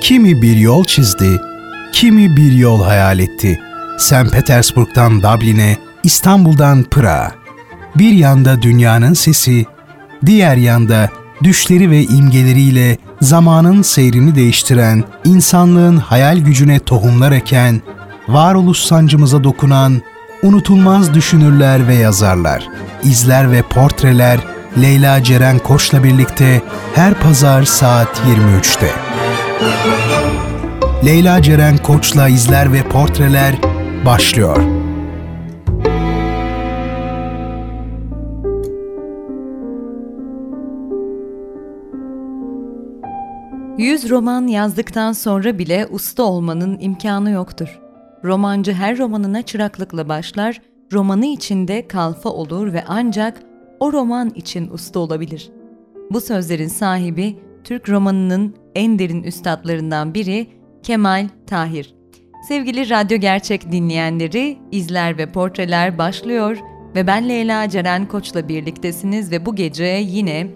Kimi bir yol çizdi, kimi bir yol hayal etti. St. Petersburg'dan Dublin'e, İstanbul'dan Pırağa. Bir yanda dünyanın sesi, diğer yanda düşleri ve imgeleriyle zamanın seyrini değiştiren, insanlığın hayal gücüne tohumlar eken, varoluş sancımıza dokunan, unutulmaz düşünürler ve yazarlar, izler ve portreler Leyla Ceren Koç'la birlikte her pazar saat 23'te. Leyla Ceren Koç'la izler ve portreler başlıyor. Yüz roman yazdıktan sonra bile usta olmanın imkanı yoktur. Romancı her romanına çıraklıkla başlar, romanı içinde kalfa olur ve ancak o roman için usta olabilir. Bu sözlerin sahibi Türk romanının en derin üstadlarından biri Kemal Tahir. Sevgili radyo gerçek dinleyenleri, izler ve portreler başlıyor ve ben Leyla Ceren Koç'la birliktesiniz ve bu gece yine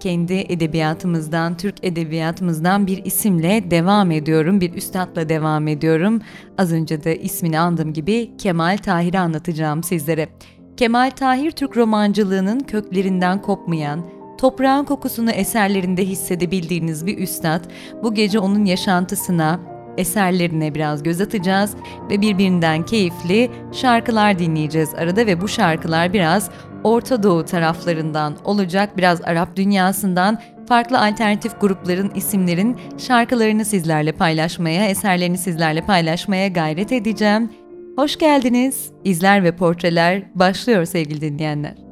kendi edebiyatımızdan, Türk edebiyatımızdan bir isimle devam ediyorum, bir üstadla devam ediyorum. Az önce de ismini andığım gibi Kemal Tahir'i anlatacağım sizlere. Kemal Tahir Türk romancılığının köklerinden kopmayan, toprağın kokusunu eserlerinde hissedebildiğiniz bir üstad. Bu gece onun yaşantısına, eserlerine biraz göz atacağız ve birbirinden keyifli şarkılar dinleyeceğiz arada ve bu şarkılar biraz Orta Doğu taraflarından olacak, biraz Arap dünyasından farklı alternatif grupların, isimlerin şarkılarını sizlerle paylaşmaya, eserlerini sizlerle paylaşmaya gayret edeceğim. Hoş geldiniz. İzler ve portreler başlıyor sevgili dinleyenler.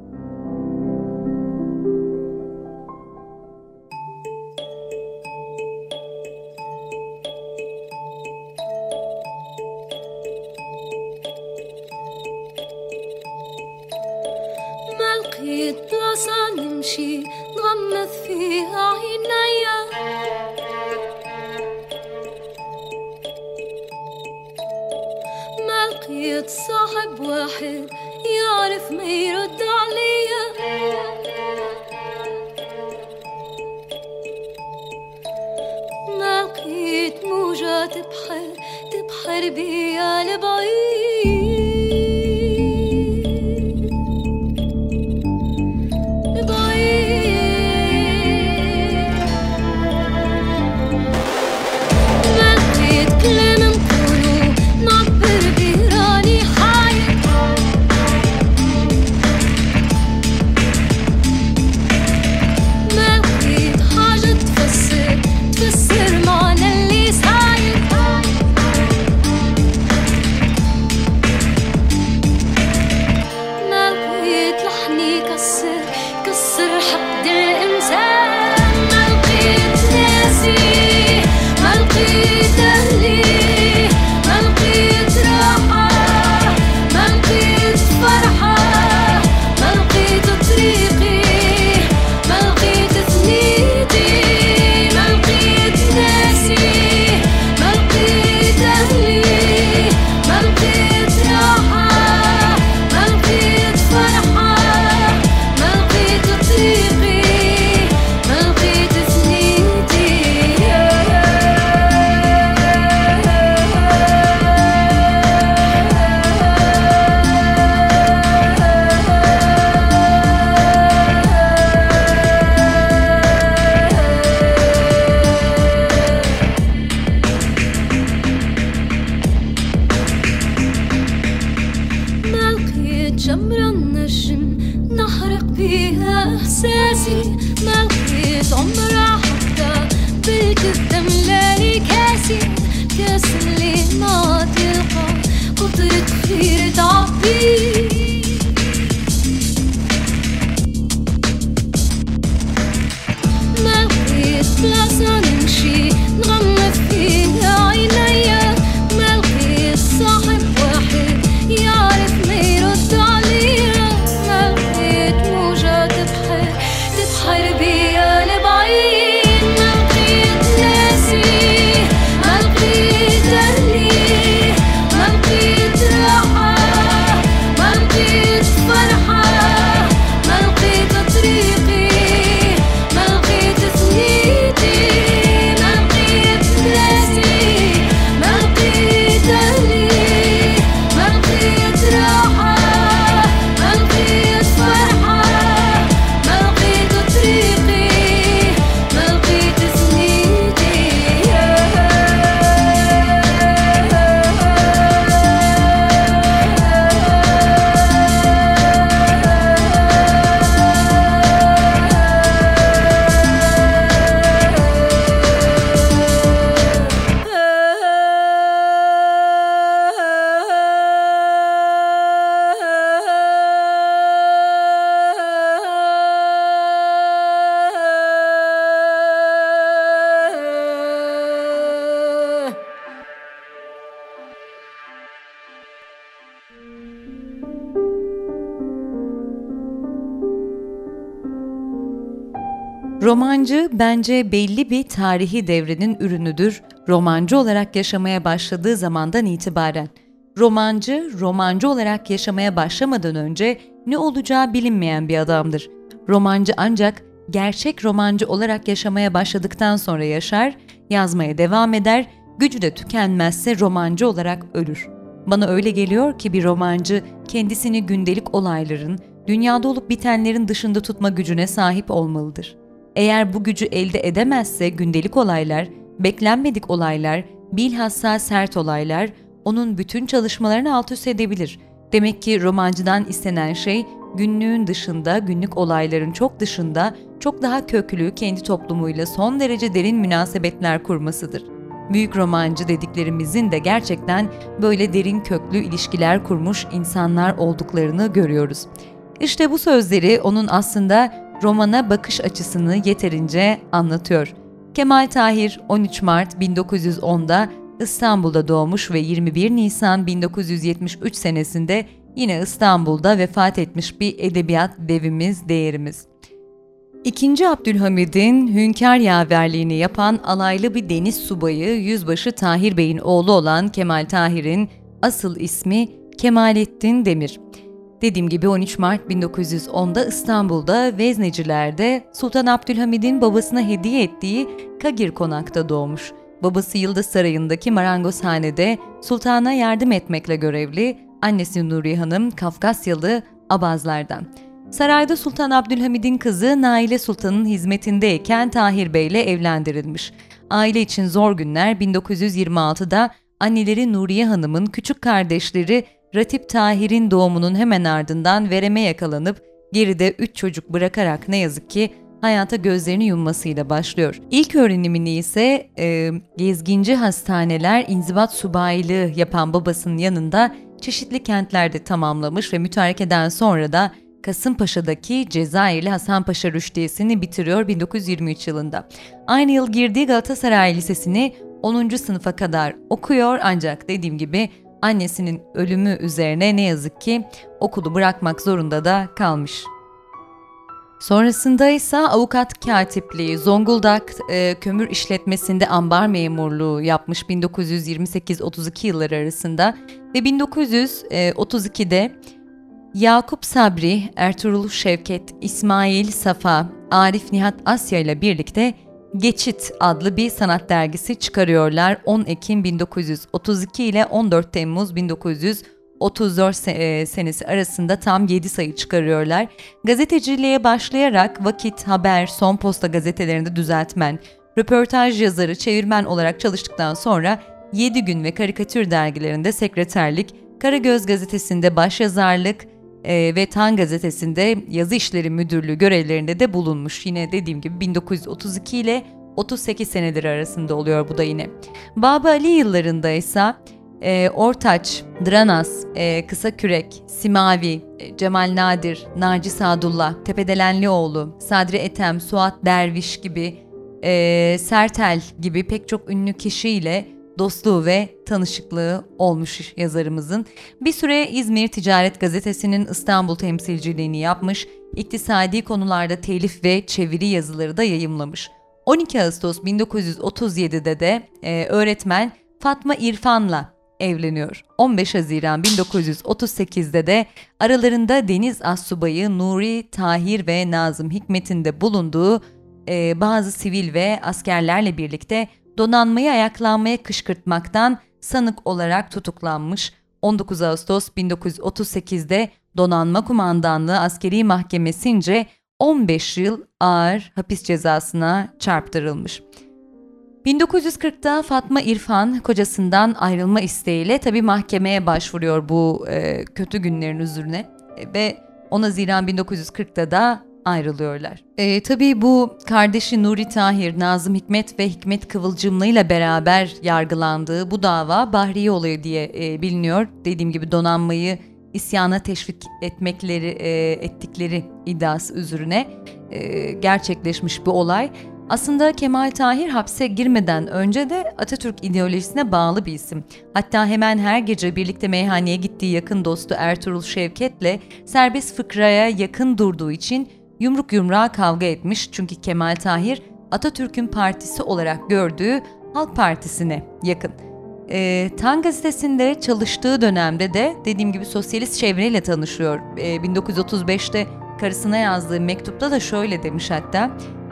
Romancı bence belli bir tarihi devrenin ürünüdür. Romancı olarak yaşamaya başladığı zamandan itibaren. Romancı, romancı olarak yaşamaya başlamadan önce ne olacağı bilinmeyen bir adamdır. Romancı ancak gerçek romancı olarak yaşamaya başladıktan sonra yaşar, yazmaya devam eder, gücü de tükenmezse romancı olarak ölür. Bana öyle geliyor ki bir romancı kendisini gündelik olayların, dünyada olup bitenlerin dışında tutma gücüne sahip olmalıdır. Eğer bu gücü elde edemezse gündelik olaylar, beklenmedik olaylar, bilhassa sert olaylar onun bütün çalışmalarını alt üst edebilir. Demek ki romancıdan istenen şey günlüğün dışında, günlük olayların çok dışında çok daha köklü kendi toplumuyla son derece derin münasebetler kurmasıdır. Büyük romancı dediklerimizin de gerçekten böyle derin köklü ilişkiler kurmuş insanlar olduklarını görüyoruz. İşte bu sözleri onun aslında romana bakış açısını yeterince anlatıyor. Kemal Tahir 13 Mart 1910'da İstanbul'da doğmuş ve 21 Nisan 1973 senesinde yine İstanbul'da vefat etmiş bir edebiyat devimiz, değerimiz. İkinci Abdülhamid'in hünkâr yaverliğini yapan alaylı bir deniz subayı Yüzbaşı Tahir Bey'in oğlu olan Kemal Tahir'in asıl ismi Kemalettin Demir. Dediğim gibi 13 Mart 1910'da İstanbul'da Vezneciler'de Sultan Abdülhamid'in babasına hediye ettiği Kagir konakta doğmuş. Babası Yıldız Sarayı'ndaki marangozhanede sultana yardım etmekle görevli, annesi Nuriye Hanım Kafkasyalı Abazlardan. Sarayda Sultan Abdülhamid'in kızı Naile Sultan'ın hizmetindeyken Tahir Bey ile evlendirilmiş. Aile için zor günler 1926'da anneleri Nuriye Hanım'ın küçük kardeşleri Ratip Tahir'in doğumunun hemen ardından vereme yakalanıp geride 3 çocuk bırakarak ne yazık ki hayata gözlerini yummasıyla başlıyor. İlk öğrenimini ise e, gezginci hastaneler inzibat subaylığı yapan babasının yanında çeşitli kentlerde tamamlamış ve mütarekeden sonra da Kasımpaşa'daki Cezayirli Hasanpaşa Rüştiyesini bitiriyor 1923 yılında. Aynı yıl girdiği Galatasaray Lisesi'ni 10. sınıfa kadar okuyor ancak dediğim gibi annesinin ölümü üzerine ne yazık ki okulu bırakmak zorunda da kalmış. Sonrasında ise avukat katipliği, Zonguldak e, kömür işletmesinde ambar memurluğu yapmış 1928-32 yılları arasında ve 1932'de Yakup Sabri, Ertuğrul Şevket, İsmail Safa, Arif Nihat Asya ile birlikte Geçit adlı bir sanat dergisi çıkarıyorlar. 10 Ekim 1932 ile 14 Temmuz 1934 e, senesi arasında tam 7 sayı çıkarıyorlar. Gazeteciliğe başlayarak Vakit, Haber, Son Posta gazetelerinde düzeltmen, röportaj yazarı, çevirmen olarak çalıştıktan sonra 7 gün ve karikatür dergilerinde sekreterlik, Karagöz gazetesinde başyazarlık, e, ve Tan gazetesinde yazı işleri müdürlüğü görevlerinde de bulunmuş. Yine dediğim gibi 1932 ile 38 senedir arasında oluyor bu da yine. Baba Ali yıllarında ise e, Ortaç, Dranas, e, Kısa Kürek, Simavi, e, Cemal Nadir, Naci Sadullah, Tepedelenlioğlu, Sadri Etem, Suat Derviş gibi, e, Sertel gibi pek çok ünlü kişiyle dostluğu ve tanışıklığı olmuş yazarımızın. Bir süre İzmir Ticaret Gazetesi'nin İstanbul temsilciliğini yapmış, iktisadi konularda telif ve çeviri yazıları da yayımlamış. 12 Ağustos 1937'de de e, öğretmen Fatma İrfan'la evleniyor. 15 Haziran 1938'de de aralarında Deniz Assubayı Nuri Tahir ve Nazım Hikmet'in de bulunduğu e, bazı sivil ve askerlerle birlikte donanmayı ayaklanmaya kışkırtmaktan sanık olarak tutuklanmış. 19 Ağustos 1938'de Donanma Kumandanlığı Askeri Mahkemesince 15 yıl ağır hapis cezasına çarptırılmış. 1940'da Fatma İrfan kocasından ayrılma isteğiyle tabi mahkemeye başvuruyor bu e, kötü günlerin üzerine ve 10 Haziran 1940'da da ayrılıyorlar. E, tabii bu kardeşi Nuri Tahir, Nazım Hikmet ve Hikmet Kıvılcımlı ile beraber yargılandığı bu dava Bahriye olayı diye e, biliniyor. Dediğim gibi donanmayı isyana teşvik etmekleri e, ettikleri iddiası üzerine e, gerçekleşmiş bir olay. Aslında Kemal Tahir hapse girmeden önce de Atatürk ideolojisine bağlı bir isim. Hatta hemen her gece birlikte meyhaneye gittiği yakın dostu Ertuğrul Şevket'le serbest fıkraya yakın durduğu için yumruk yumruğa kavga etmiş çünkü Kemal Tahir Atatürk'ün partisi olarak gördüğü Halk Partisi'ne yakın. E, Tan gazetesinde çalıştığı dönemde de dediğim gibi sosyalist çevreyle tanışıyor. E, 1935'te karısına yazdığı mektupta da şöyle demiş hatta.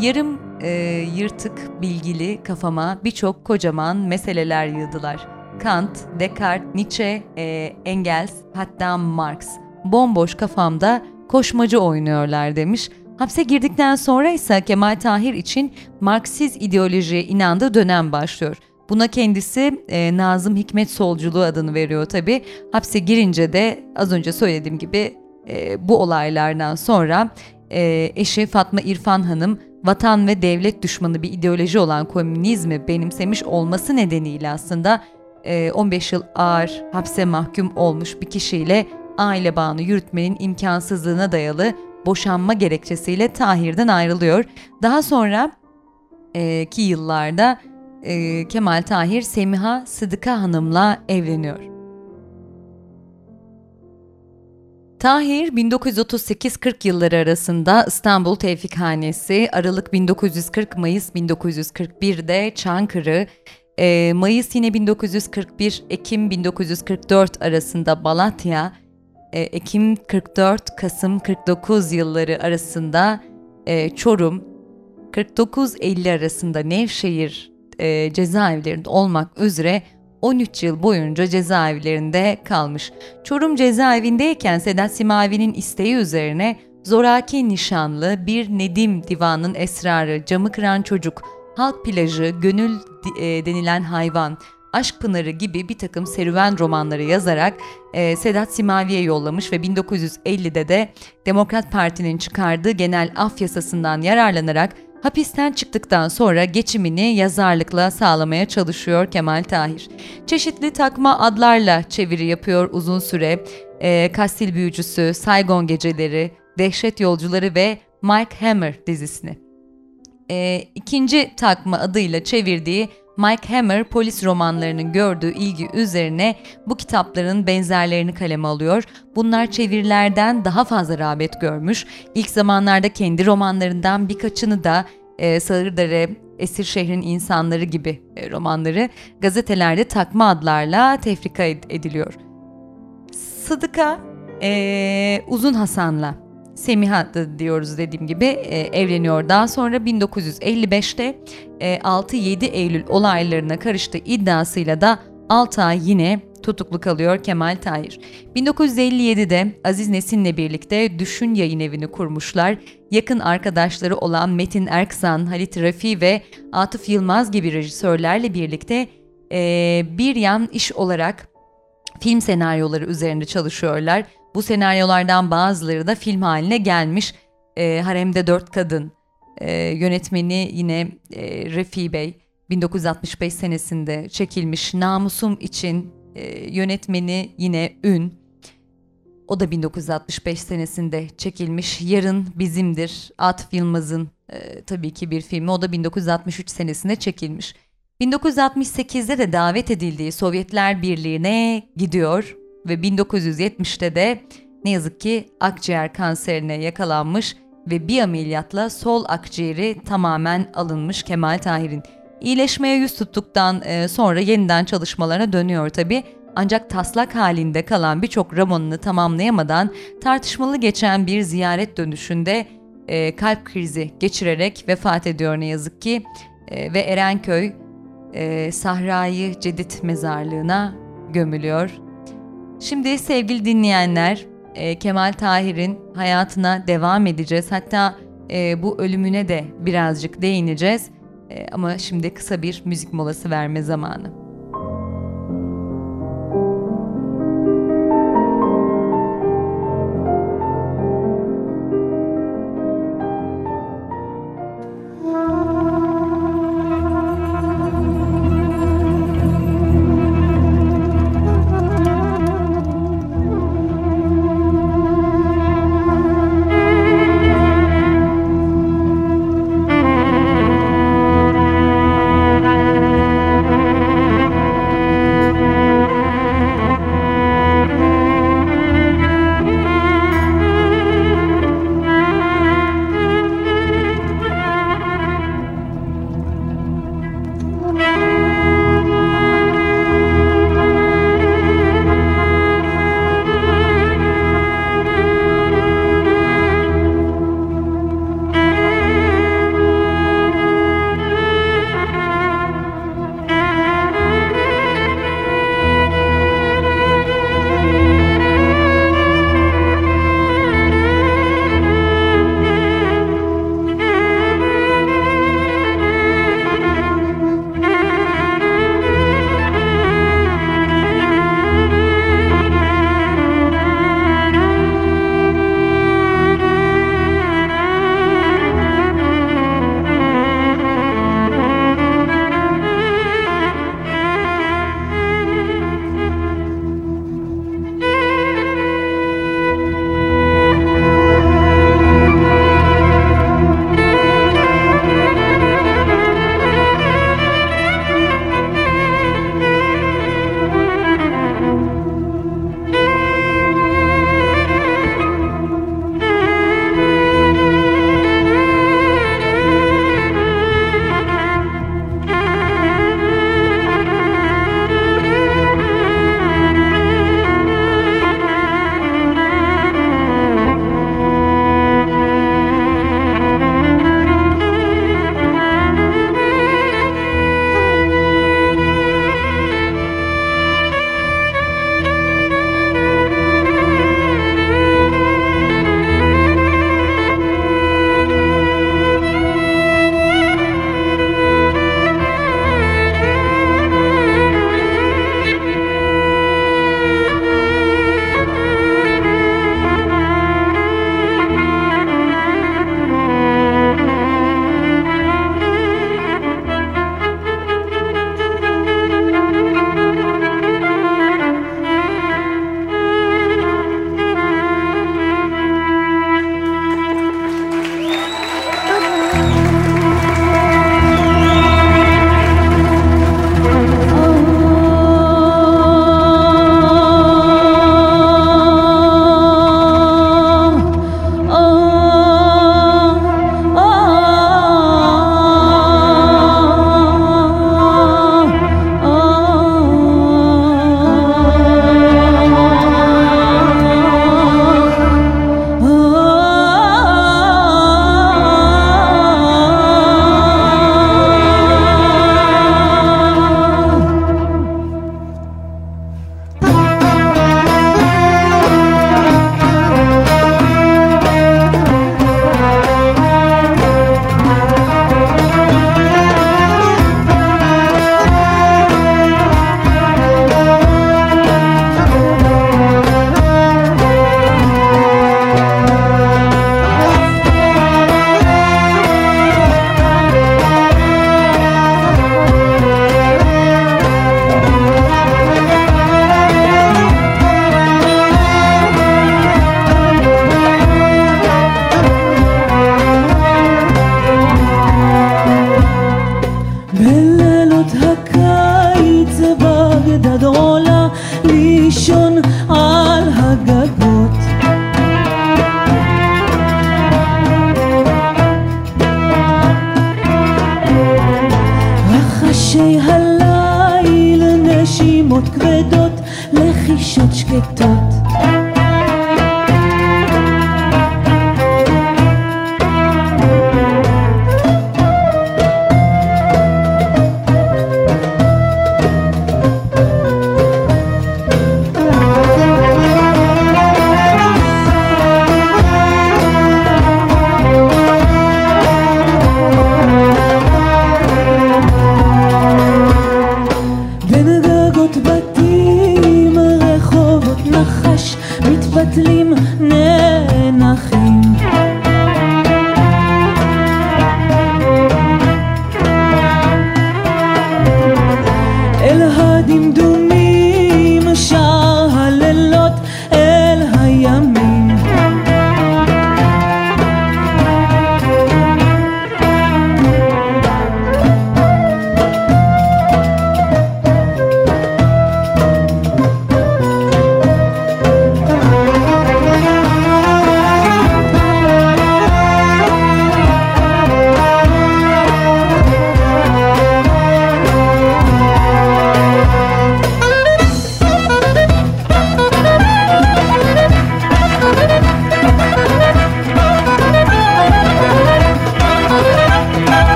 Yarım e, yırtık bilgili kafama birçok kocaman meseleler yığdılar. Kant, Descartes, Nietzsche, e, Engels hatta Marx. Bomboş kafamda koşmacı oynuyorlar demiş. Hapse girdikten sonra ise Kemal Tahir için Marksiz ideolojiye inandığı dönem başlıyor. Buna kendisi e, Nazım Hikmet Solculuğu adını veriyor tabi. Hapse girince de az önce söylediğim gibi e, bu olaylardan sonra e, eşi Fatma İrfan Hanım vatan ve devlet düşmanı bir ideoloji olan komünizmi benimsemiş olması nedeniyle aslında e, 15 yıl ağır hapse mahkum olmuş bir kişiyle aile bağını yürütmenin imkansızlığına dayalı boşanma gerekçesiyle Tahir'den ayrılıyor. Daha sonra e, ki yıllarda e, Kemal Tahir Semiha Sıdıka Hanım'la evleniyor. Tahir 1938-40 yılları arasında İstanbul Tevfikhanesi, Aralık 1940 Mayıs 1941'de Çankırı, e, Mayıs yine 1941 Ekim 1944 arasında Balatya, Ekim 44 Kasım 49 yılları arasında e, Çorum, 49-50 arasında Nevşehir e, cezaevlerinde olmak üzere 13 yıl boyunca cezaevlerinde kalmış. Çorum cezaevindeyken Sedat Simavi'nin isteği üzerine zoraki nişanlı bir Nedim Divan'ın esrarı, camı kıran çocuk, halk plajı, gönül e, denilen hayvan, Aşk Pınarı gibi bir takım serüven romanları yazarak e, Sedat Simavi'ye yollamış ve 1950'de de Demokrat Parti'nin çıkardığı genel af yasasından yararlanarak Hapisten çıktıktan sonra geçimini yazarlıkla sağlamaya çalışıyor Kemal Tahir. Çeşitli takma adlarla çeviri yapıyor uzun süre. E, Kastil Büyücüsü, Saigon Geceleri, Dehşet Yolcuları ve Mike Hammer dizisini. E, ikinci takma adıyla çevirdiği Mike Hammer polis romanlarının gördüğü ilgi üzerine bu kitapların benzerlerini kaleme alıyor. Bunlar çevirilerden daha fazla rağbet görmüş. İlk zamanlarda kendi romanlarından birkaçını da e, Sağırdere, Esir Şehrin İnsanları gibi e, romanları gazetelerde takma adlarla tefrika ediliyor. Sıdıka e, Uzun Hasan'la Semiha diyoruz dediğim gibi e, evleniyor. Daha sonra 1955'te e, 6-7 Eylül olaylarına karıştığı iddiasıyla da 6 ay yine tutuklu kalıyor Kemal Tahir. 1957'de Aziz Nesin'le birlikte Düşün Yayın Evi'ni kurmuşlar. Yakın arkadaşları olan Metin Erksan, Halit Rafi ve Atıf Yılmaz gibi rejisörlerle birlikte e, bir yan iş olarak film senaryoları üzerinde çalışıyorlar. Bu senaryolardan bazıları da film haline gelmiş. E, Haremde Dört Kadın, e, yönetmeni yine e, Refi Bey 1965 senesinde çekilmiş Namusum için e, yönetmeni yine Ün. O da 1965 senesinde çekilmiş Yarın Bizimdir Atıf Yılmaz'ın e, tabii ki bir filmi. O da 1963 senesinde çekilmiş. 1968'de de davet edildiği Sovyetler Birliği'ne gidiyor ve 1970'te de ne yazık ki akciğer kanserine yakalanmış ve bir ameliyatla sol akciğeri tamamen alınmış Kemal Tahir'in. İyileşmeye yüz tuttuktan e, sonra yeniden çalışmalarına dönüyor tabi. Ancak taslak halinde kalan birçok romanını tamamlayamadan tartışmalı geçen bir ziyaret dönüşünde e, kalp krizi geçirerek vefat ediyor ne yazık ki. E, ve Erenköy e, Sahrayı Cedid mezarlığına gömülüyor. Şimdi sevgili dinleyenler e, Kemal Tahir'in hayatına devam edeceğiz. Hatta e, bu ölümüne de birazcık değineceğiz. E, ama şimdi kısa bir müzik molası verme zamanı.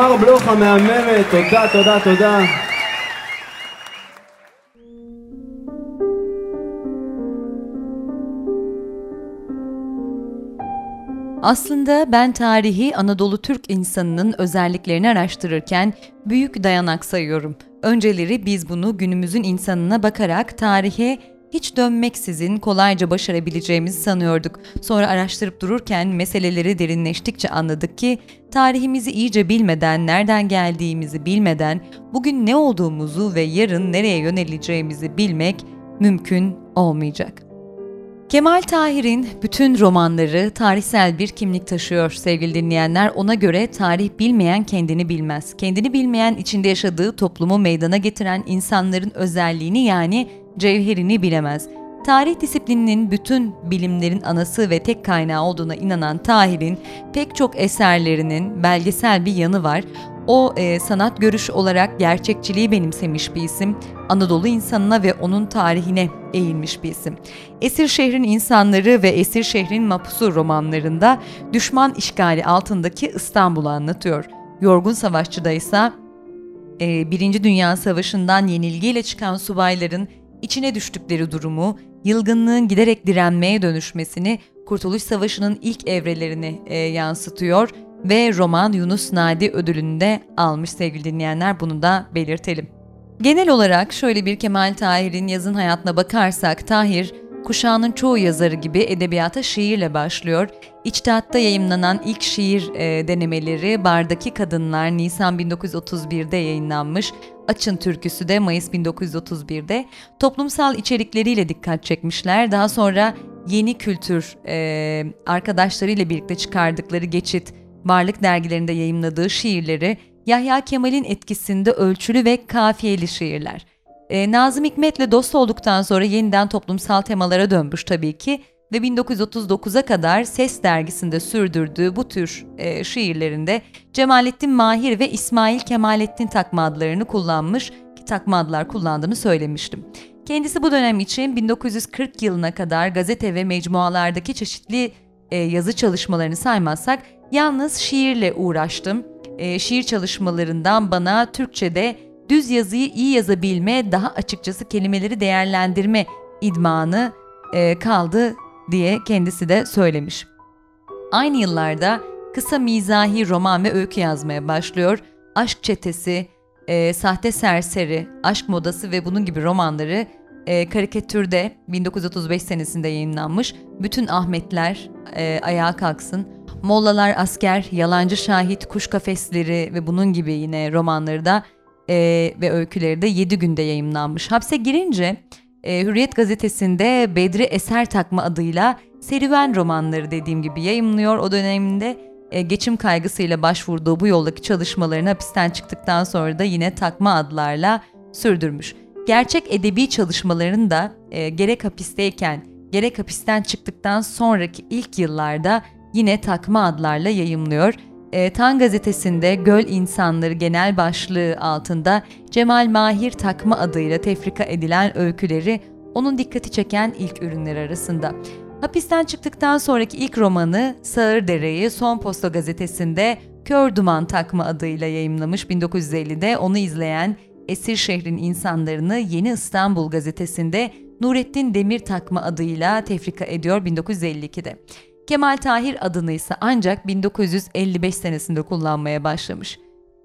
תודה רבה לתמר בלוך המהממת, תודה, תודה, תודה. Aslında ben tarihi Anadolu Türk insanının özelliklerini araştırırken büyük dayanak sayıyorum. Önceleri biz bunu günümüzün insanına bakarak tarihe hiç dönmeksizin kolayca başarabileceğimizi sanıyorduk. Sonra araştırıp dururken meseleleri derinleştikçe anladık ki tarihimizi iyice bilmeden, nereden geldiğimizi bilmeden, bugün ne olduğumuzu ve yarın nereye yöneleceğimizi bilmek mümkün olmayacak. Kemal Tahir'in bütün romanları tarihsel bir kimlik taşıyor sevgili dinleyenler. Ona göre tarih bilmeyen kendini bilmez. Kendini bilmeyen içinde yaşadığı toplumu meydana getiren insanların özelliğini yani cevherini bilemez. Tarih disiplininin bütün bilimlerin anası ve tek kaynağı olduğuna inanan Tahir'in pek çok eserlerinin belgesel bir yanı var. O e, sanat görüş olarak gerçekçiliği benimsemiş bir isim. Anadolu insanına ve onun tarihine eğilmiş bir isim. Esir Şehrin İnsanları ve Esir Şehrin Mapusu romanlarında düşman işgali altındaki İstanbul'u anlatıyor. Yorgun Savaşçı'da ise e, Birinci Dünya Savaşı'ndan yenilgiyle çıkan subayların içine düştükleri durumu, yılgınlığın giderek direnmeye dönüşmesini, Kurtuluş Savaşı'nın ilk evrelerini e, yansıtıyor ve roman Yunus Nadi ödülünü de almış sevgili dinleyenler bunu da belirtelim. Genel olarak şöyle bir Kemal Tahir'in yazın hayatına bakarsak Tahir, kuşağının çoğu yazarı gibi edebiyata şiirle başlıyor. İçtihatta yayımlanan ilk şiir e, denemeleri Bardaki Kadınlar Nisan 1931'de yayınlanmış. Açın Türküsü de Mayıs 1931'de toplumsal içerikleriyle dikkat çekmişler. Daha sonra yeni kültür e, arkadaşlarıyla birlikte çıkardıkları geçit, varlık dergilerinde yayımladığı şiirleri Yahya Kemal'in etkisinde ölçülü ve kafiyeli şiirler. E, Nazım Hikmet'le dost olduktan sonra yeniden toplumsal temalara dönmüş tabii ki ve 1939'a kadar Ses dergisinde sürdürdüğü bu tür e, şiirlerinde Cemalettin Mahir ve İsmail Kemalettin takma adlarını kullanmış ki takma adlar kullandığını söylemiştim. Kendisi bu dönem için 1940 yılına kadar gazete ve mecmualardaki çeşitli e, yazı çalışmalarını saymazsak yalnız şiirle uğraştım. E, şiir çalışmalarından bana Türkçe'de düz yazıyı iyi yazabilme, daha açıkçası kelimeleri değerlendirme idmanı e, kaldı diye kendisi de söylemiş. Aynı yıllarda kısa mizahi roman ve öykü yazmaya başlıyor. Aşk Çetesi, e, Sahte Serseri, Aşk Modası ve bunun gibi romanları e, karikatürde 1935 senesinde yayınlanmış. Bütün Ahmetler e, ayağa kalksın. Mollalar Asker, Yalancı Şahit, Kuş Kafesleri ve bunun gibi yine romanları da e, ve öyküleri de 7 günde yayımlanmış. Hapse girince e, Hürriyet gazetesinde Bedri Eser Takma adıyla serüven romanları dediğim gibi yayımlıyor. O döneminde e, geçim kaygısıyla başvurduğu bu yoldaki çalışmalarını hapisten çıktıktan sonra da yine takma adlarla sürdürmüş. Gerçek edebi çalışmalarını da e, gerek hapisteyken gerek hapisten çıktıktan sonraki ilk yıllarda yine takma adlarla yayımlıyor. E, Tan gazetesinde Göl İnsanları genel başlığı altında Cemal Mahir takma adıyla tefrika edilen öyküleri onun dikkati çeken ilk ürünler arasında. Hapisten çıktıktan sonraki ilk romanı Sağırdere'yi Son Posta gazetesinde Kör Duman takma adıyla yayımlamış 1950'de onu izleyen Esir Şehrin insanlarını Yeni İstanbul gazetesinde Nurettin Demir takma adıyla tefrika ediyor 1952'de. Kemal Tahir adını ise ancak 1955 senesinde kullanmaya başlamış.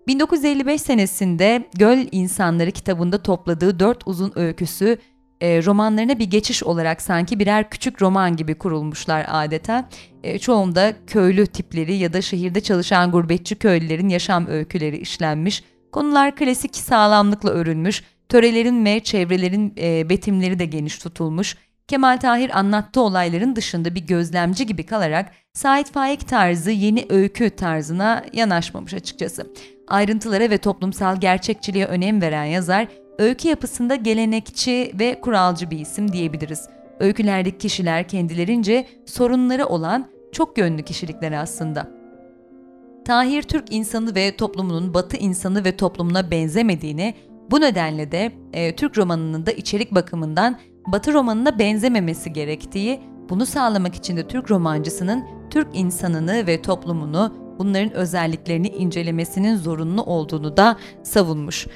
1955 senesinde Göl İnsanları kitabında topladığı dört uzun öyküsü e, romanlarına bir geçiş olarak sanki birer küçük roman gibi kurulmuşlar adeta. E, çoğunda köylü tipleri ya da şehirde çalışan gurbetçi köylülerin yaşam öyküleri işlenmiş. Konular klasik sağlamlıkla örülmüş, törelerin ve çevrelerin e, betimleri de geniş tutulmuş. Kemal Tahir anlattığı olayların dışında bir gözlemci gibi kalarak Sait Faik tarzı yeni öykü tarzına yanaşmamış açıkçası. Ayrıntılara ve toplumsal gerçekçiliğe önem veren yazar, öykü yapısında gelenekçi ve kuralcı bir isim diyebiliriz. Öykülerdeki kişiler kendilerince sorunları olan çok yönlü kişilikler aslında. Tahir Türk insanı ve toplumunun Batı insanı ve toplumuna benzemediğini, bu nedenle de e, Türk romanının da içerik bakımından Batı romanına benzememesi gerektiği, bunu sağlamak için de Türk romancısının Türk insanını ve toplumunu, bunların özelliklerini incelemesinin zorunlu olduğunu da savunmuş.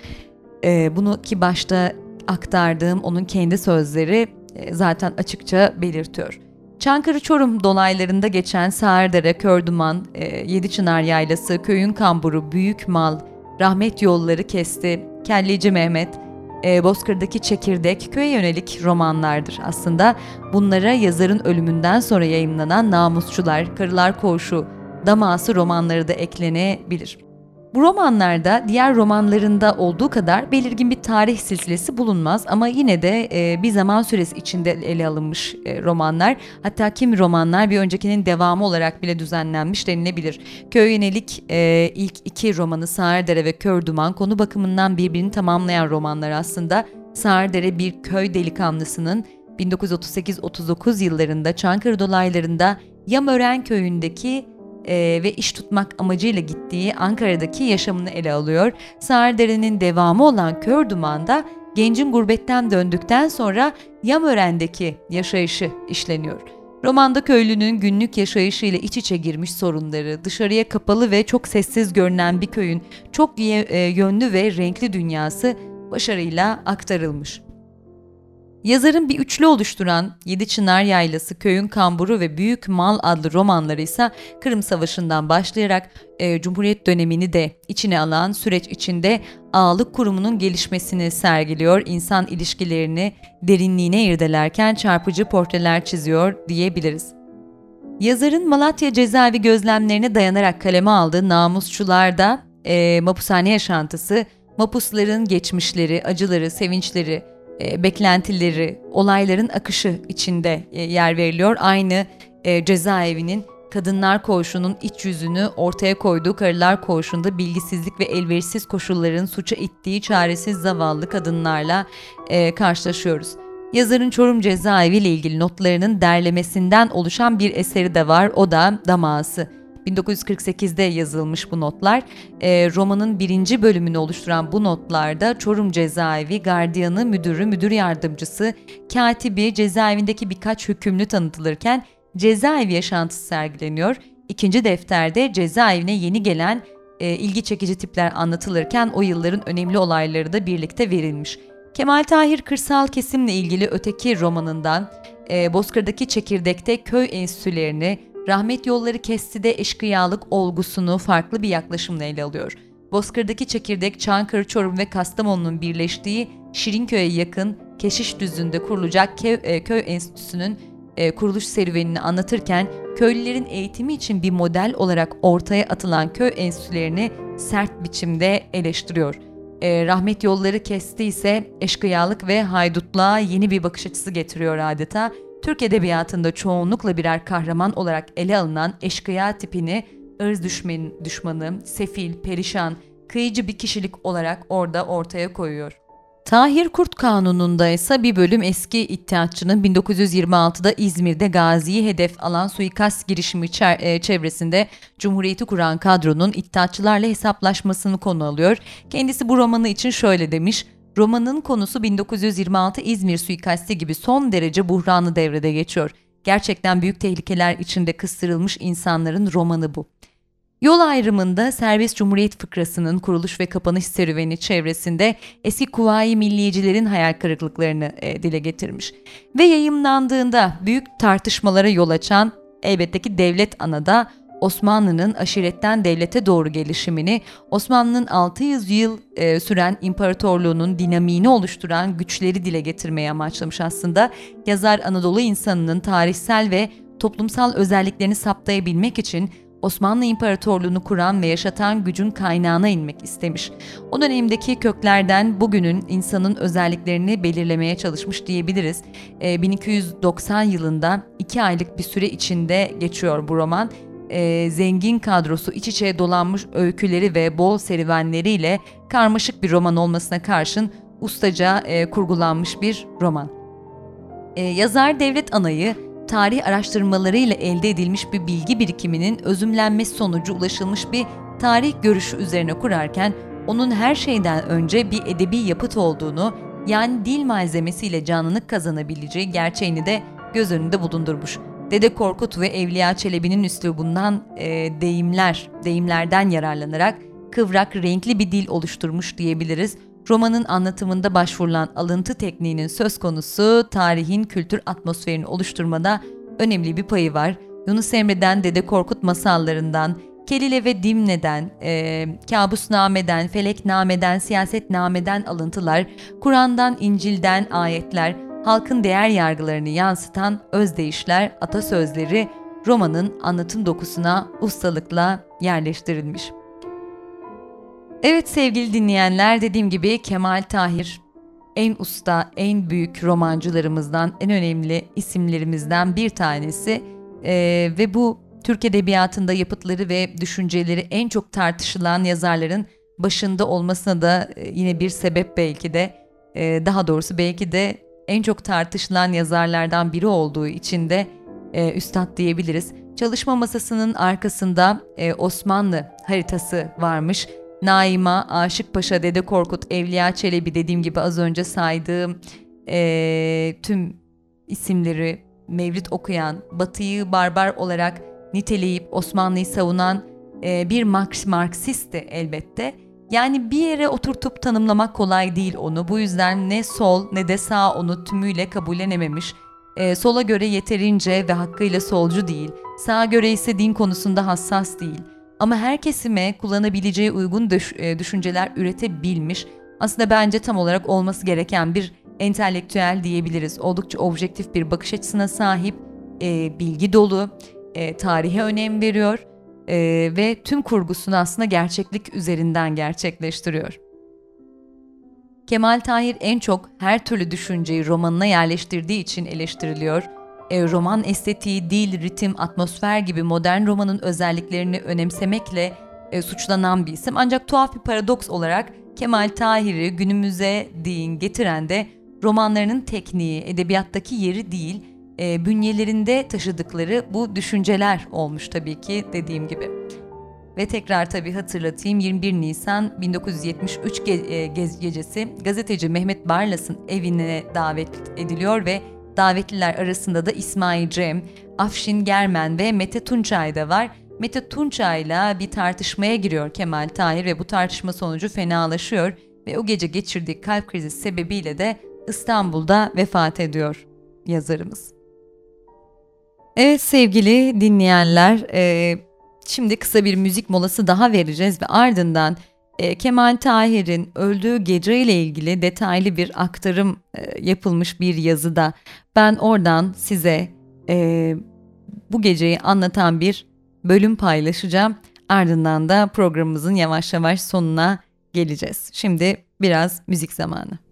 E, bunu ki başta aktardığım onun kendi sözleri e, zaten açıkça belirtiyor. Çankırı Çorum dolaylarında geçen Sağırdere, Körduman, e, Yediçınar Yaylası, Köyün Kamburu, Büyük Mal, Rahmet Yolları Kesti, Kelleci Mehmet, e, Bozkır'daki Çekirdek köye yönelik romanlardır aslında. Bunlara yazarın ölümünden sonra yayımlanan Namusçular, Karılar Koğuşu, Daması romanları da eklenebilir. Bu romanlarda diğer romanlarında olduğu kadar belirgin bir tarih silsilesi bulunmaz ama yine de e, bir zaman süresi içinde ele alınmış e, romanlar. Hatta kim romanlar bir öncekinin devamı olarak bile düzenlenmiş denilebilir. Köy yönelik e, ilk iki romanı Sağırdere ve Kör Duman konu bakımından birbirini tamamlayan romanlar aslında. Sağırdere bir köy delikanlısının 1938-39 yıllarında Çankırı dolaylarında Yamören köyündeki e, ve iş tutmak amacıyla gittiği Ankara'daki yaşamını ele alıyor. Sağırdere'nin devamı olan Kör Duman'da gencin gurbetten döndükten sonra Yamören'deki yaşayışı işleniyor. Romanda köylünün günlük yaşayışıyla iç içe girmiş sorunları, dışarıya kapalı ve çok sessiz görünen bir köyün çok e, yönlü ve renkli dünyası başarıyla aktarılmış. Yazarın bir üçlü oluşturan Yedi Çınar Yaylası, Köyün Kamburu ve Büyük Mal adlı romanları ise Kırım Savaşı'ndan başlayarak e, Cumhuriyet dönemini de içine alan süreç içinde ağalık kurumunun gelişmesini sergiliyor, insan ilişkilerini derinliğine irdelerken çarpıcı portreler çiziyor diyebiliriz. Yazarın Malatya cezaevi gözlemlerine dayanarak kaleme aldığı Namusçular'da e, mapushane yaşantısı, mapusların geçmişleri, acıları, sevinçleri, e, beklentileri, olayların akışı içinde e, yer veriliyor. Aynı e, cezaevinin kadınlar koğuşunun iç yüzünü ortaya koyduğu karılar koğuşunda bilgisizlik ve elverişsiz koşulların suça ittiği çaresiz zavallı kadınlarla e, karşılaşıyoruz. Yazarın Çorum cezaevi ile ilgili notlarının derlemesinden oluşan bir eseri de var. O da Damağısı. 1948'de yazılmış bu notlar. E, romanın birinci bölümünü oluşturan bu notlarda Çorum cezaevi, gardiyanı, müdürü, müdür yardımcısı, katibi, cezaevindeki birkaç hükümlü tanıtılırken cezaevi yaşantısı sergileniyor. İkinci defterde cezaevine yeni gelen e, ilgi çekici tipler anlatılırken o yılların önemli olayları da birlikte verilmiş. Kemal Tahir kırsal kesimle ilgili öteki romanından e, Bozkır'daki çekirdekte köy enstitülerini, rahmet yolları kesti de eşkıyalık olgusunu farklı bir yaklaşımla ele alıyor. Bozkır'daki çekirdek Çankırı, Çorum ve Kastamonu'nun birleştiği Şirinköy'e yakın Keşiş Düzü'nde kurulacak köy, e, köy enstitüsünün e, kuruluş serüvenini anlatırken köylülerin eğitimi için bir model olarak ortaya atılan köy enstitülerini sert biçimde eleştiriyor. E, rahmet yolları kesti ise eşkıyalık ve haydutluğa yeni bir bakış açısı getiriyor adeta. Türk edebiyatında çoğunlukla birer kahraman olarak ele alınan eşkıya tipini ırz düşmanı, düşmanı, sefil, perişan, kıyıcı bir kişilik olarak orada ortaya koyuyor. Tahir Kurt Kanunu'nda ise bir bölüm eski iddiatçının 1926'da İzmir'de Gazi'yi hedef alan suikast girişimi e, çevresinde Cumhuriyeti kuran kadronun iddiatçılarla hesaplaşmasını konu alıyor. Kendisi bu romanı için şöyle demiş. Romanın konusu 1926 İzmir suikasti gibi son derece buhranlı devrede geçiyor. Gerçekten büyük tehlikeler içinde kıstırılmış insanların romanı bu. Yol ayrımında Serbest Cumhuriyet Fıkrası'nın kuruluş ve kapanış serüveni çevresinde eski Kuvayi Milliyecilerin hayal kırıklıklarını e, dile getirmiş. Ve yayımlandığında büyük tartışmalara yol açan elbette ki Devlet Ana'da Osmanlı'nın aşiretten devlete doğru gelişimini, Osmanlı'nın 600 yıl e, süren imparatorluğunun dinamiğini oluşturan güçleri dile getirmeye amaçlamış aslında. Yazar Anadolu insanının tarihsel ve toplumsal özelliklerini saptayabilmek için Osmanlı İmparatorluğunu kuran ve yaşatan gücün kaynağına inmek istemiş. O dönemdeki köklerden bugünün insanın özelliklerini belirlemeye çalışmış diyebiliriz. Ee, 1290 yılında iki aylık bir süre içinde geçiyor bu roman. Ee, zengin kadrosu iç içe dolanmış öyküleri ve bol serüvenleriyle karmaşık bir roman olmasına karşın ustaca e, kurgulanmış bir roman. Ee, yazar Devlet Ana'yı tarih araştırmalarıyla elde edilmiş bir bilgi birikiminin özümlenmesi sonucu ulaşılmış bir tarih görüşü üzerine kurarken onun her şeyden önce bir edebi yapıt olduğunu yani dil malzemesiyle canlılık kazanabileceği gerçeğini de göz önünde bulundurmuş. Dede Korkut ve Evliya Çelebi'nin üslubundan e, deyimler, deyimlerden yararlanarak kıvrak, renkli bir dil oluşturmuş diyebiliriz. Romanın anlatımında başvurulan alıntı tekniğinin söz konusu tarihin kültür atmosferini oluşturmada önemli bir payı var. Yunus Emre'den Dede Korkut masallarından, Kelile ve Dimne'den, e, Kabusname'den, Felekname'den, Siyasetname'den alıntılar, Kur'an'dan, İncil'den ayetler, halkın değer yargılarını yansıtan özdeyişler, atasözleri romanın anlatım dokusuna ustalıkla yerleştirilmiş. Evet sevgili dinleyenler dediğim gibi Kemal Tahir en usta, en büyük romancılarımızdan, en önemli isimlerimizden bir tanesi Ee, ve bu Türk Edebiyatı'nda yapıtları ve düşünceleri en çok tartışılan yazarların başında olmasına da e, yine bir sebep belki de e, daha doğrusu belki de en çok tartışılan yazarlardan biri olduğu için de e, üstad diyebiliriz. Çalışma masasının arkasında e, Osmanlı haritası varmış. Naima, Aşık Paşa, Dede Korkut, Evliya Çelebi dediğim gibi az önce saydığım e, tüm isimleri mevlid okuyan, Batı'yı barbar olarak niteleyip Osmanlı'yı savunan e, bir Marks Marksistti elbette. Yani bir yere oturtup tanımlamak kolay değil onu. Bu yüzden ne sol ne de sağ onu tümüyle kabullenememiş. E, sola göre yeterince ve hakkıyla solcu değil. Sağa göre ise din konusunda hassas değil. Ama her kesime kullanabileceği uygun düş- e, düşünceler üretebilmiş. Aslında bence tam olarak olması gereken bir entelektüel diyebiliriz. Oldukça objektif bir bakış açısına sahip, e, bilgi dolu, e, tarihe önem veriyor e, ve tüm kurgusunu aslında gerçeklik üzerinden gerçekleştiriyor. Kemal Tahir en çok her türlü düşünceyi romanına yerleştirdiği için eleştiriliyor. E, roman estetiği, dil, ritim, atmosfer gibi modern romanın özelliklerini önemsemekle e, suçlanan bir isim. Ancak tuhaf bir paradoks olarak Kemal Tahir'i günümüze din getiren de romanlarının tekniği, edebiyattaki yeri değil, e, bünyelerinde taşıdıkları bu düşünceler olmuş tabii ki dediğim gibi. Ve tekrar tabii hatırlatayım 21 Nisan 1973 ge- e, gez- gecesi gazeteci Mehmet Barlas'ın evine davet ediliyor ve davetliler arasında da İsmail Cem, Afşin Germen ve Mete Tunçay da var. Mete Tunçay'la bir tartışmaya giriyor Kemal Tahir ve bu tartışma sonucu fenalaşıyor ve o gece geçirdiği kalp krizi sebebiyle de İstanbul'da vefat ediyor yazarımız. Evet sevgili dinleyenler, e, şimdi kısa bir müzik molası daha vereceğiz ve ardından e, Kemal Tahir'in öldüğü gece ile ilgili detaylı bir aktarım e, yapılmış bir yazıda ben oradan size e, bu geceyi anlatan bir bölüm paylaşacağım. Ardından da programımızın yavaş yavaş sonuna geleceğiz. Şimdi biraz müzik zamanı.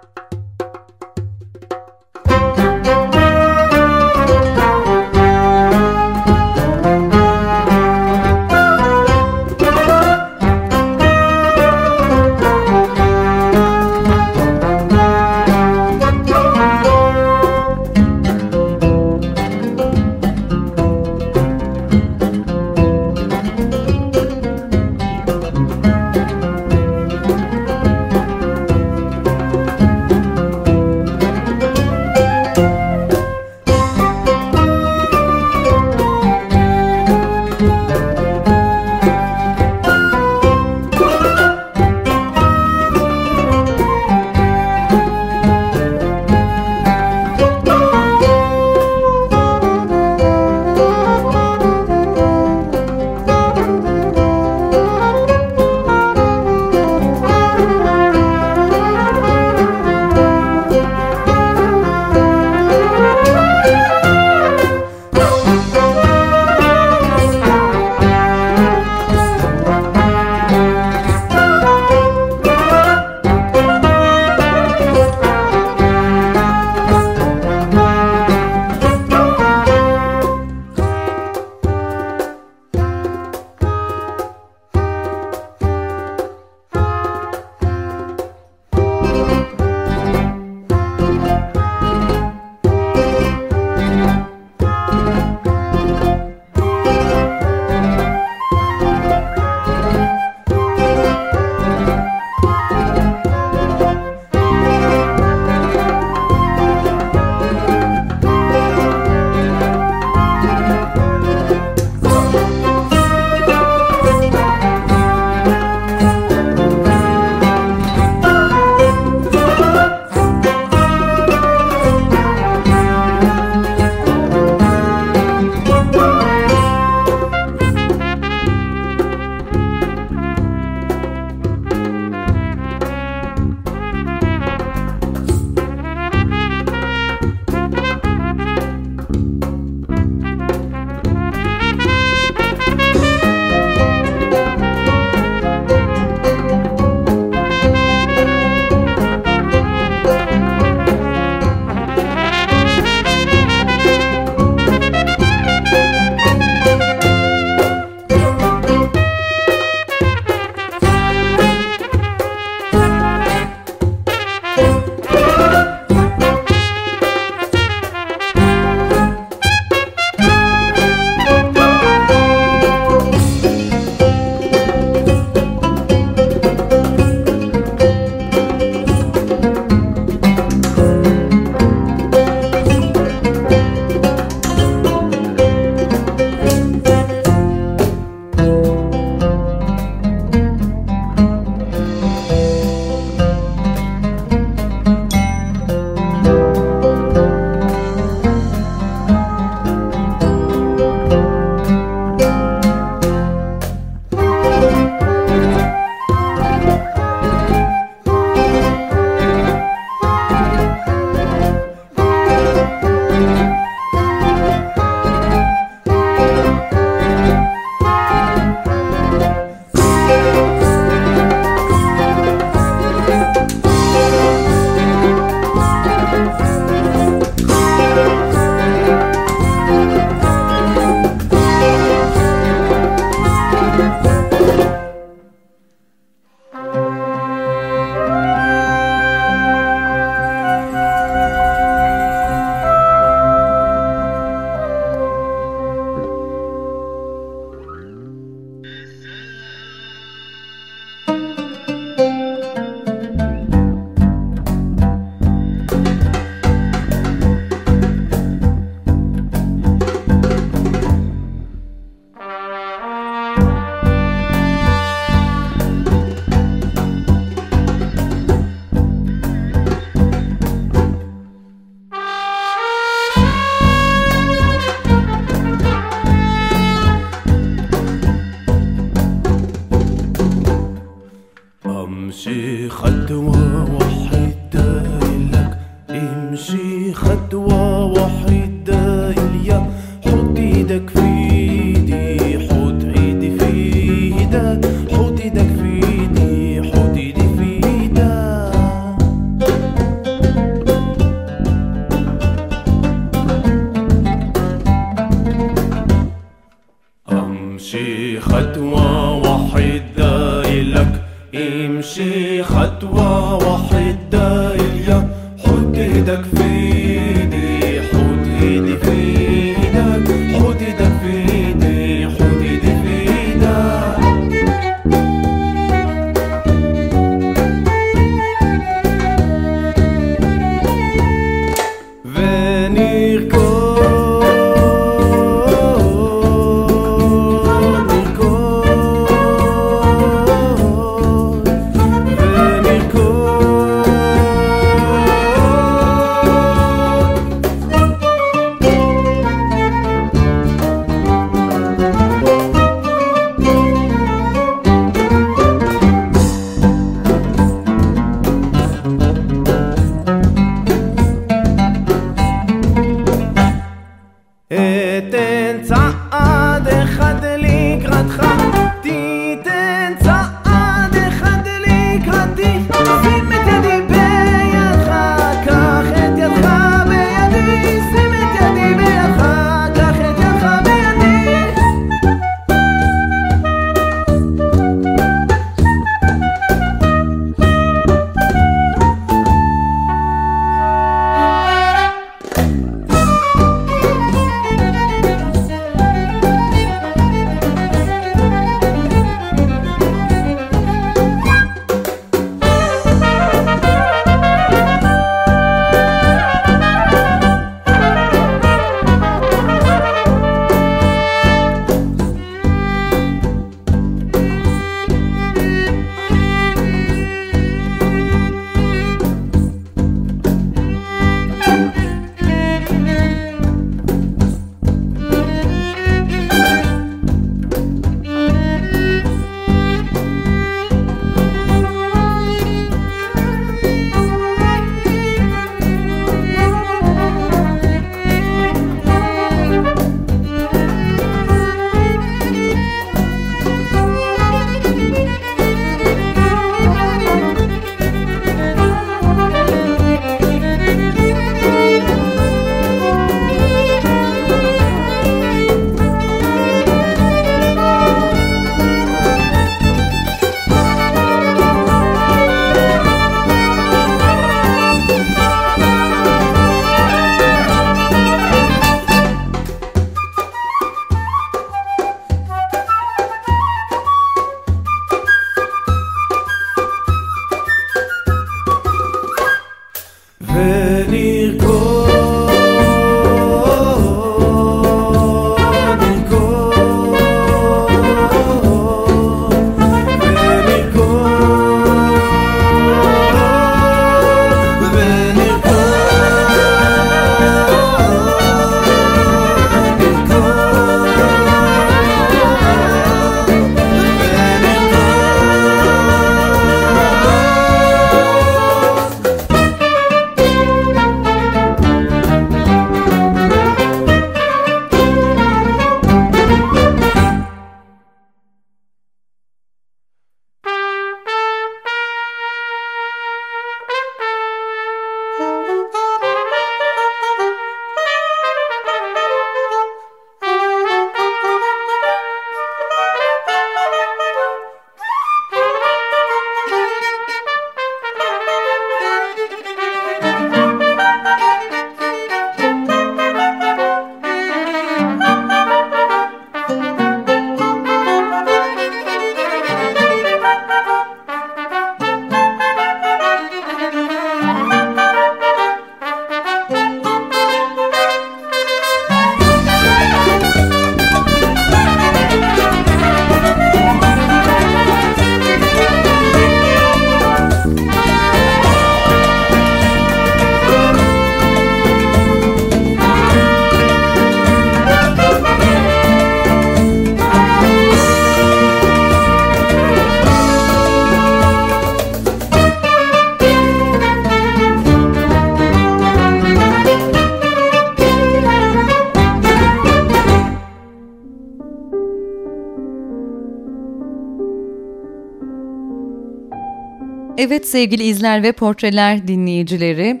Evet sevgili izler ve portreler dinleyicileri.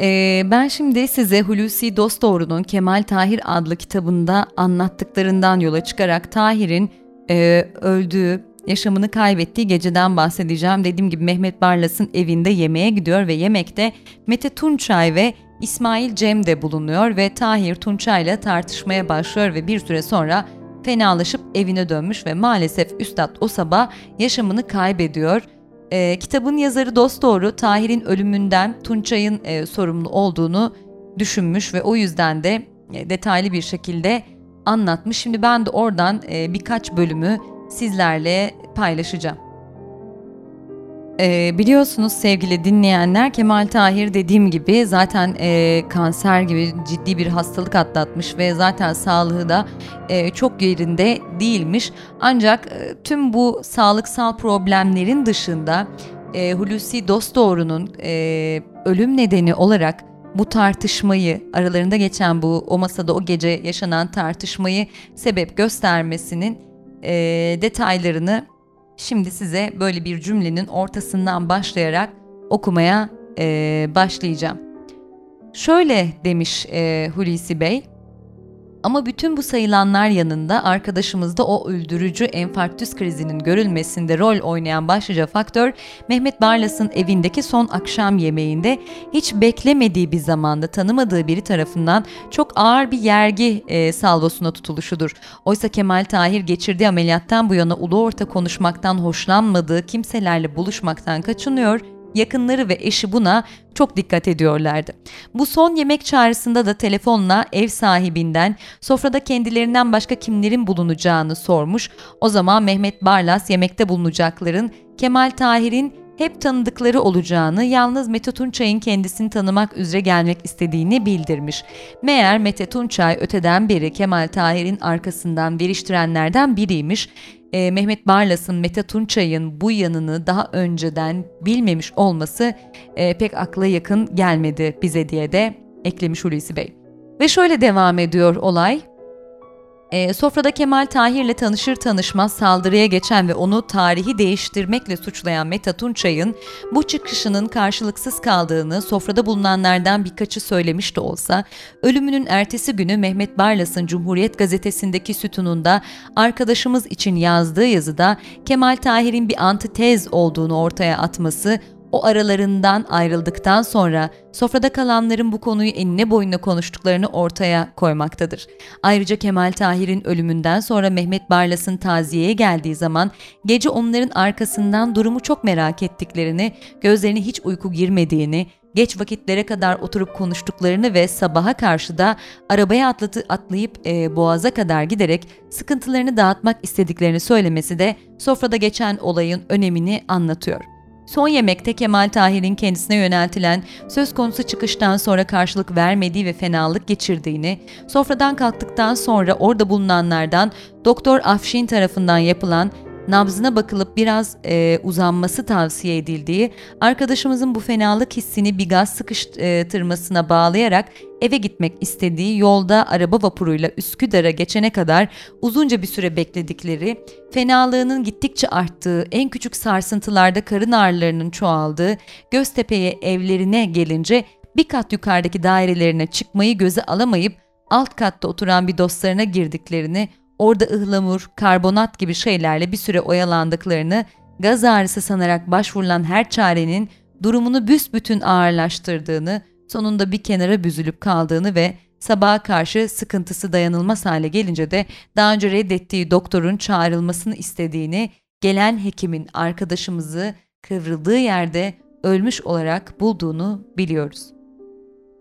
Ee, ben şimdi size Hulusi Dostoğru'nun Kemal Tahir adlı kitabında anlattıklarından yola çıkarak Tahir'in e, öldüğü, yaşamını kaybettiği geceden bahsedeceğim. Dediğim gibi Mehmet Barlas'ın evinde yemeğe gidiyor ve yemekte Mete Tunçay ve İsmail Cem de bulunuyor ve Tahir Tunçay'la tartışmaya başlıyor ve bir süre sonra fenalaşıp evine dönmüş ve maalesef Üstad o sabah yaşamını kaybediyor. E, kitabın yazarı Dostoğru Tahir'in ölümünden Tunçay'ın e, sorumlu olduğunu düşünmüş ve o yüzden de e, detaylı bir şekilde anlatmış. Şimdi ben de oradan e, birkaç bölümü sizlerle paylaşacağım. Ee, biliyorsunuz sevgili dinleyenler Kemal Tahir dediğim gibi zaten e, kanser gibi ciddi bir hastalık atlatmış ve zaten sağlığı da e, çok yerinde değilmiş. Ancak e, tüm bu sağlıksal problemlerin dışında e, Hulusi Dostoğru'nun e, ölüm nedeni olarak bu tartışmayı aralarında geçen bu o masada o gece yaşanan tartışmayı sebep göstermesinin e, detaylarını Şimdi size böyle bir cümlenin ortasından başlayarak okumaya e, başlayacağım. Şöyle demiş e, Hulusi Bey, ama bütün bu sayılanlar yanında arkadaşımızda o öldürücü enfarktüs krizinin görülmesinde rol oynayan başlıca faktör Mehmet Barlas'ın evindeki son akşam yemeğinde hiç beklemediği bir zamanda tanımadığı biri tarafından çok ağır bir yergi e, salvosuna tutuluşudur. Oysa Kemal Tahir geçirdiği ameliyattan bu yana ulu orta konuşmaktan hoşlanmadığı kimselerle buluşmaktan kaçınıyor Yakınları ve eşi buna çok dikkat ediyorlardı. Bu son yemek çağrısında da telefonla ev sahibinden sofrada kendilerinden başka kimlerin bulunacağını sormuş. O zaman Mehmet Barlas yemekte bulunacakların Kemal Tahir'in hep tanıdıkları olacağını, yalnız Mete Tunçay'ın kendisini tanımak üzere gelmek istediğini bildirmiş. Meğer Mete Tunçay öteden beri Kemal Tahir'in arkasından veriştirenlerden biriymiş e, Mehmet Barlas'ın Mete Tunçay'ın bu yanını daha önceden bilmemiş olması e, pek akla yakın gelmedi bize diye de eklemiş Hulusi Bey. Ve şöyle devam ediyor olay. E, sofrada Kemal Tahir'le tanışır tanışmaz saldırıya geçen ve onu tarihi değiştirmekle suçlayan Meta Tunçay'ın bu çıkışının karşılıksız kaldığını sofrada bulunanlardan birkaçı söylemiş de olsa, ölümünün ertesi günü Mehmet Barlas'ın Cumhuriyet Gazetesi'ndeki sütununda arkadaşımız için yazdığı yazıda Kemal Tahir'in bir antitez olduğunu ortaya atması o aralarından ayrıldıktan sonra sofrada kalanların bu konuyu enine boyuna konuştuklarını ortaya koymaktadır. Ayrıca Kemal Tahir'in ölümünden sonra Mehmet Barlas'ın taziyeye geldiği zaman gece onların arkasından durumu çok merak ettiklerini, gözlerine hiç uyku girmediğini, geç vakitlere kadar oturup konuştuklarını ve sabaha karşı da arabaya atlatı, atlayıp e, boğaza kadar giderek sıkıntılarını dağıtmak istediklerini söylemesi de sofrada geçen olayın önemini anlatıyor. Son yemekte Kemal Tahir'in kendisine yöneltilen söz konusu çıkıştan sonra karşılık vermediği ve fenalık geçirdiğini, sofradan kalktıktan sonra orada bulunanlardan Doktor Afşin tarafından yapılan nabzına bakılıp biraz e, uzanması tavsiye edildiği, arkadaşımızın bu fenalık hissini bir gaz sıkıştırmasına bağlayarak eve gitmek istediği yolda araba vapuruyla Üsküdar'a geçene kadar uzunca bir süre bekledikleri, fenalığının gittikçe arttığı, en küçük sarsıntılarda karın ağrılarının çoğaldığı, Göztepe'ye evlerine gelince bir kat yukarıdaki dairelerine çıkmayı göze alamayıp alt katta oturan bir dostlarına girdiklerini, orada ıhlamur, karbonat gibi şeylerle bir süre oyalandıklarını, gaz ağrısı sanarak başvurulan her çarenin durumunu büsbütün ağırlaştırdığını, sonunda bir kenara büzülüp kaldığını ve sabaha karşı sıkıntısı dayanılmaz hale gelince de daha önce reddettiği doktorun çağrılmasını istediğini, gelen hekimin arkadaşımızı kıvrıldığı yerde ölmüş olarak bulduğunu biliyoruz.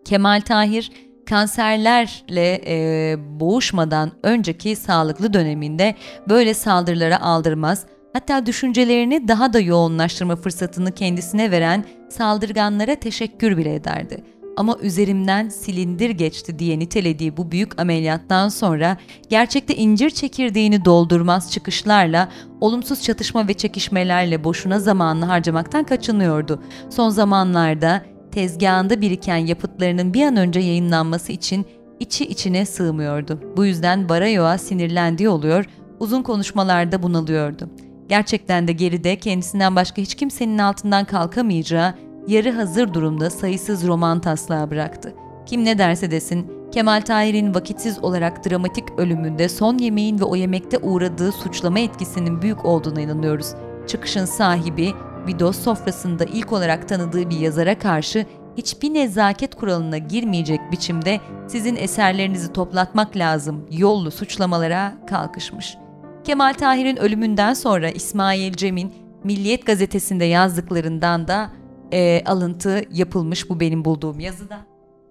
Kemal Tahir, kanserlerle e, boğuşmadan önceki sağlıklı döneminde böyle saldırılara aldırmaz, hatta düşüncelerini daha da yoğunlaştırma fırsatını kendisine veren saldırganlara teşekkür bile ederdi. Ama üzerimden silindir geçti diye nitelediği bu büyük ameliyattan sonra gerçekte incir çekirdeğini doldurmaz çıkışlarla, olumsuz çatışma ve çekişmelerle boşuna zamanını harcamaktan kaçınıyordu. Son zamanlarda tezgahında biriken yapıtlarının bir an önce yayınlanması için içi içine sığmıyordu. Bu yüzden Barayo'a sinirlendiği oluyor, uzun konuşmalarda bunalıyordu. Gerçekten de geride kendisinden başka hiç kimsenin altından kalkamayacağı yarı hazır durumda sayısız roman taslağı bıraktı. Kim ne derse desin Kemal Tahir'in vakitsiz olarak dramatik ölümünde son yemeğin ve o yemekte uğradığı suçlama etkisinin büyük olduğuna inanıyoruz. Çıkışın sahibi, Vidos sofrasında ilk olarak tanıdığı bir yazara karşı hiçbir nezaket kuralına girmeyecek biçimde sizin eserlerinizi toplatmak lazım yollu suçlamalara kalkışmış. Kemal Tahir'in ölümünden sonra İsmail Cem'in Milliyet gazetesinde yazdıklarından da e, alıntı yapılmış bu benim bulduğum yazıda.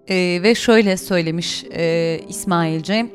E, ve şöyle söylemiş e, İsmail Cem,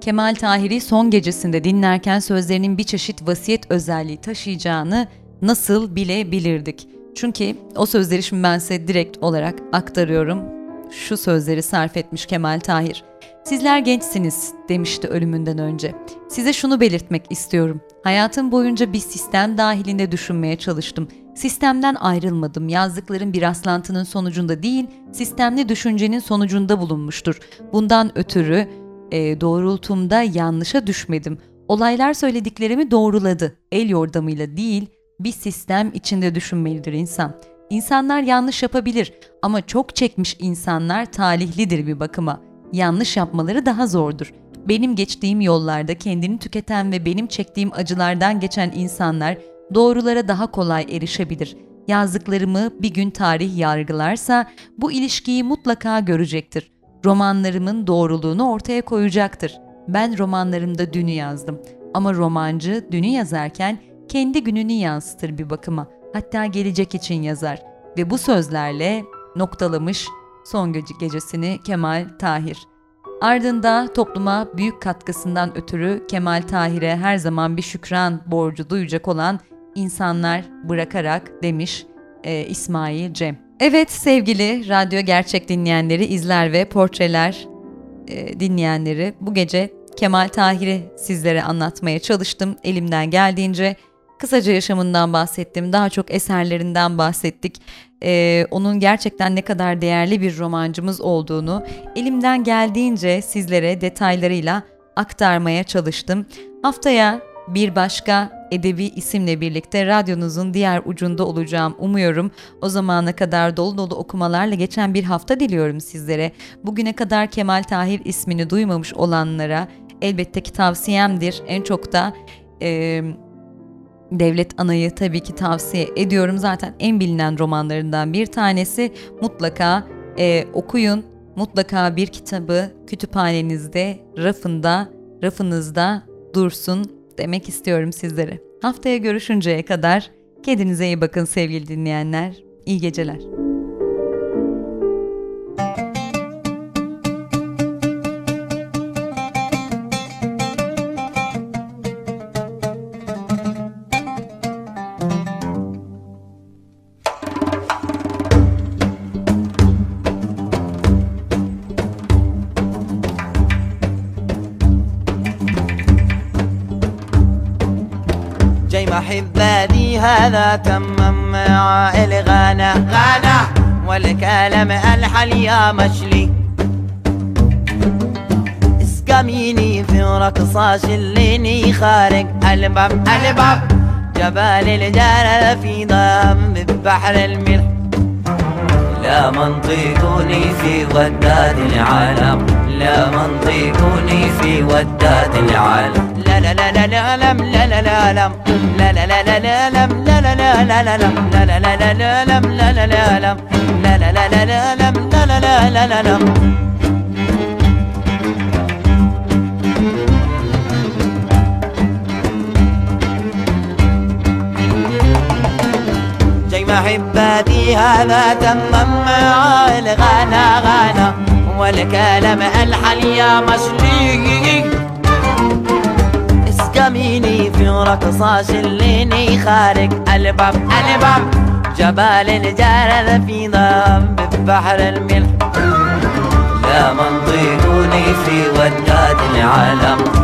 Kemal Tahir'i son gecesinde dinlerken sözlerinin bir çeşit vasiyet özelliği taşıyacağını nasıl bilebilirdik? Çünkü o sözleri şimdi ben size direkt olarak aktarıyorum. Şu sözleri sarf etmiş Kemal Tahir. Sizler gençsiniz demişti ölümünden önce. Size şunu belirtmek istiyorum. Hayatım boyunca bir sistem dahilinde düşünmeye çalıştım. Sistemden ayrılmadım. Yazdıklarım bir rastlantının sonucunda değil, sistemli düşüncenin sonucunda bulunmuştur. Bundan ötürü e, doğrultumda yanlışa düşmedim. Olaylar söylediklerimi doğruladı. El yordamıyla değil, bir sistem içinde düşünmelidir insan. İnsanlar yanlış yapabilir ama çok çekmiş insanlar talihlidir bir bakıma. Yanlış yapmaları daha zordur. Benim geçtiğim yollarda kendini tüketen ve benim çektiğim acılardan geçen insanlar doğrulara daha kolay erişebilir. Yazdıklarımı bir gün tarih yargılarsa bu ilişkiyi mutlaka görecektir. Romanlarımın doğruluğunu ortaya koyacaktır. Ben romanlarımda dünü yazdım ama romancı dünü yazarken kendi gününü yansıtır bir bakıma. Hatta gelecek için yazar ve bu sözlerle noktalamış son gece gecesini Kemal Tahir. Ardında topluma büyük katkısından ötürü Kemal Tahir'e her zaman bir şükran borcu duyacak olan insanlar bırakarak demiş e, İsmail Cem. Evet sevgili radyo gerçek dinleyenleri, izler ve portreler e, dinleyenleri bu gece Kemal Tahir'i sizlere anlatmaya çalıştım elimden geldiğince. Kısaca yaşamından bahsettim, daha çok eserlerinden bahsettik. Ee, onun gerçekten ne kadar değerli bir romancımız olduğunu elimden geldiğince sizlere detaylarıyla aktarmaya çalıştım. Haftaya bir başka edebi isimle birlikte radyonuzun diğer ucunda olacağım umuyorum. O zamana kadar dolu dolu okumalarla geçen bir hafta diliyorum sizlere. Bugüne kadar Kemal Tahir ismini duymamış olanlara elbette ki tavsiyemdir. En çok da e, Devlet Ana'yı tabii ki tavsiye ediyorum. Zaten en bilinen romanlarından bir tanesi. Mutlaka e, okuyun. Mutlaka bir kitabı kütüphanenizde, rafında, rafınızda dursun demek istiyorum sizlere. Haftaya görüşünceye kadar kendinize iyi bakın sevgili dinleyenler. İyi geceler. هذا تمم مع الغانا غانا. والكلام الحل يا مشلي. اسقميني في رقصاش الليني خارج ألباب. ألباب. جبال الجلال في ضم بحر الملح. لا منطقني في وداد العالم. لا منطقني في وداد العالم. لا لا لا لا لا لم لا لا لا لم لا لا لا لا لا لم لا لا لا لا لا لم لا لا لا لا لا لم لا لا لا لم لا لا لا لا لا لم لا لا لا لا لا لم جاي محباتي هذا تمم مع الغانا غانا والكلام الحل يا مشلي اسقميني في رقصاش الليني خارج ألباب ألباب. جبال الجرد في ضم بحر الملح. لا منطقني في وداد العالم.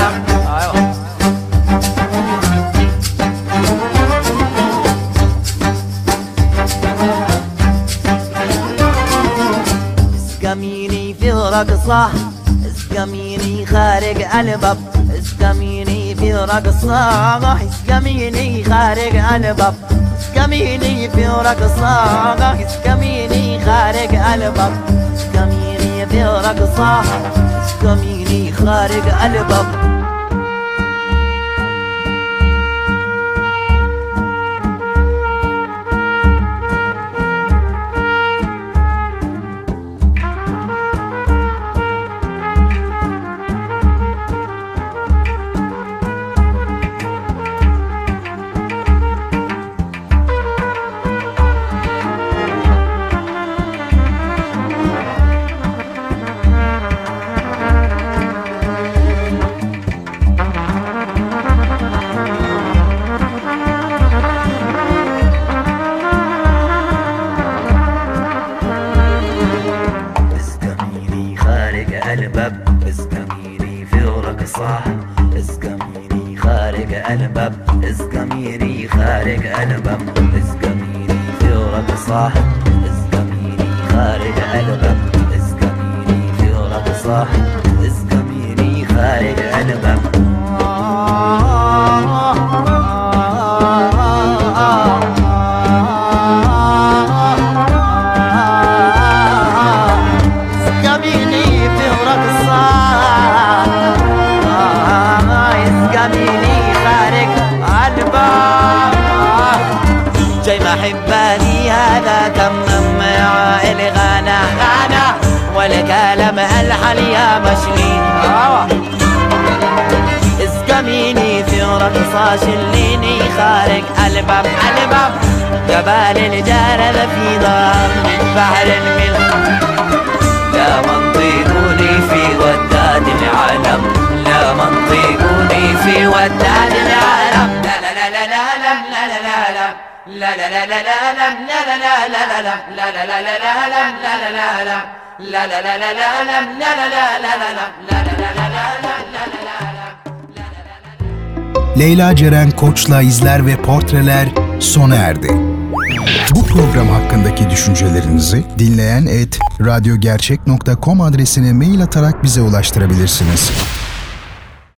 رقصة اسقميني خارج قلبك اسقميني في رقصة اسقميني خارج قلبك اسقميني في رقصة اسقميني خارج قلبك اسقميني في رقصة اسقميني خارج قلبك Leyla Ceren Koç'la izler ve portreler sona erdi. Bu program hakkındaki düşüncelerinizi dinleyen et radyogercek.com adresine mail atarak bize ulaştırabilirsiniz.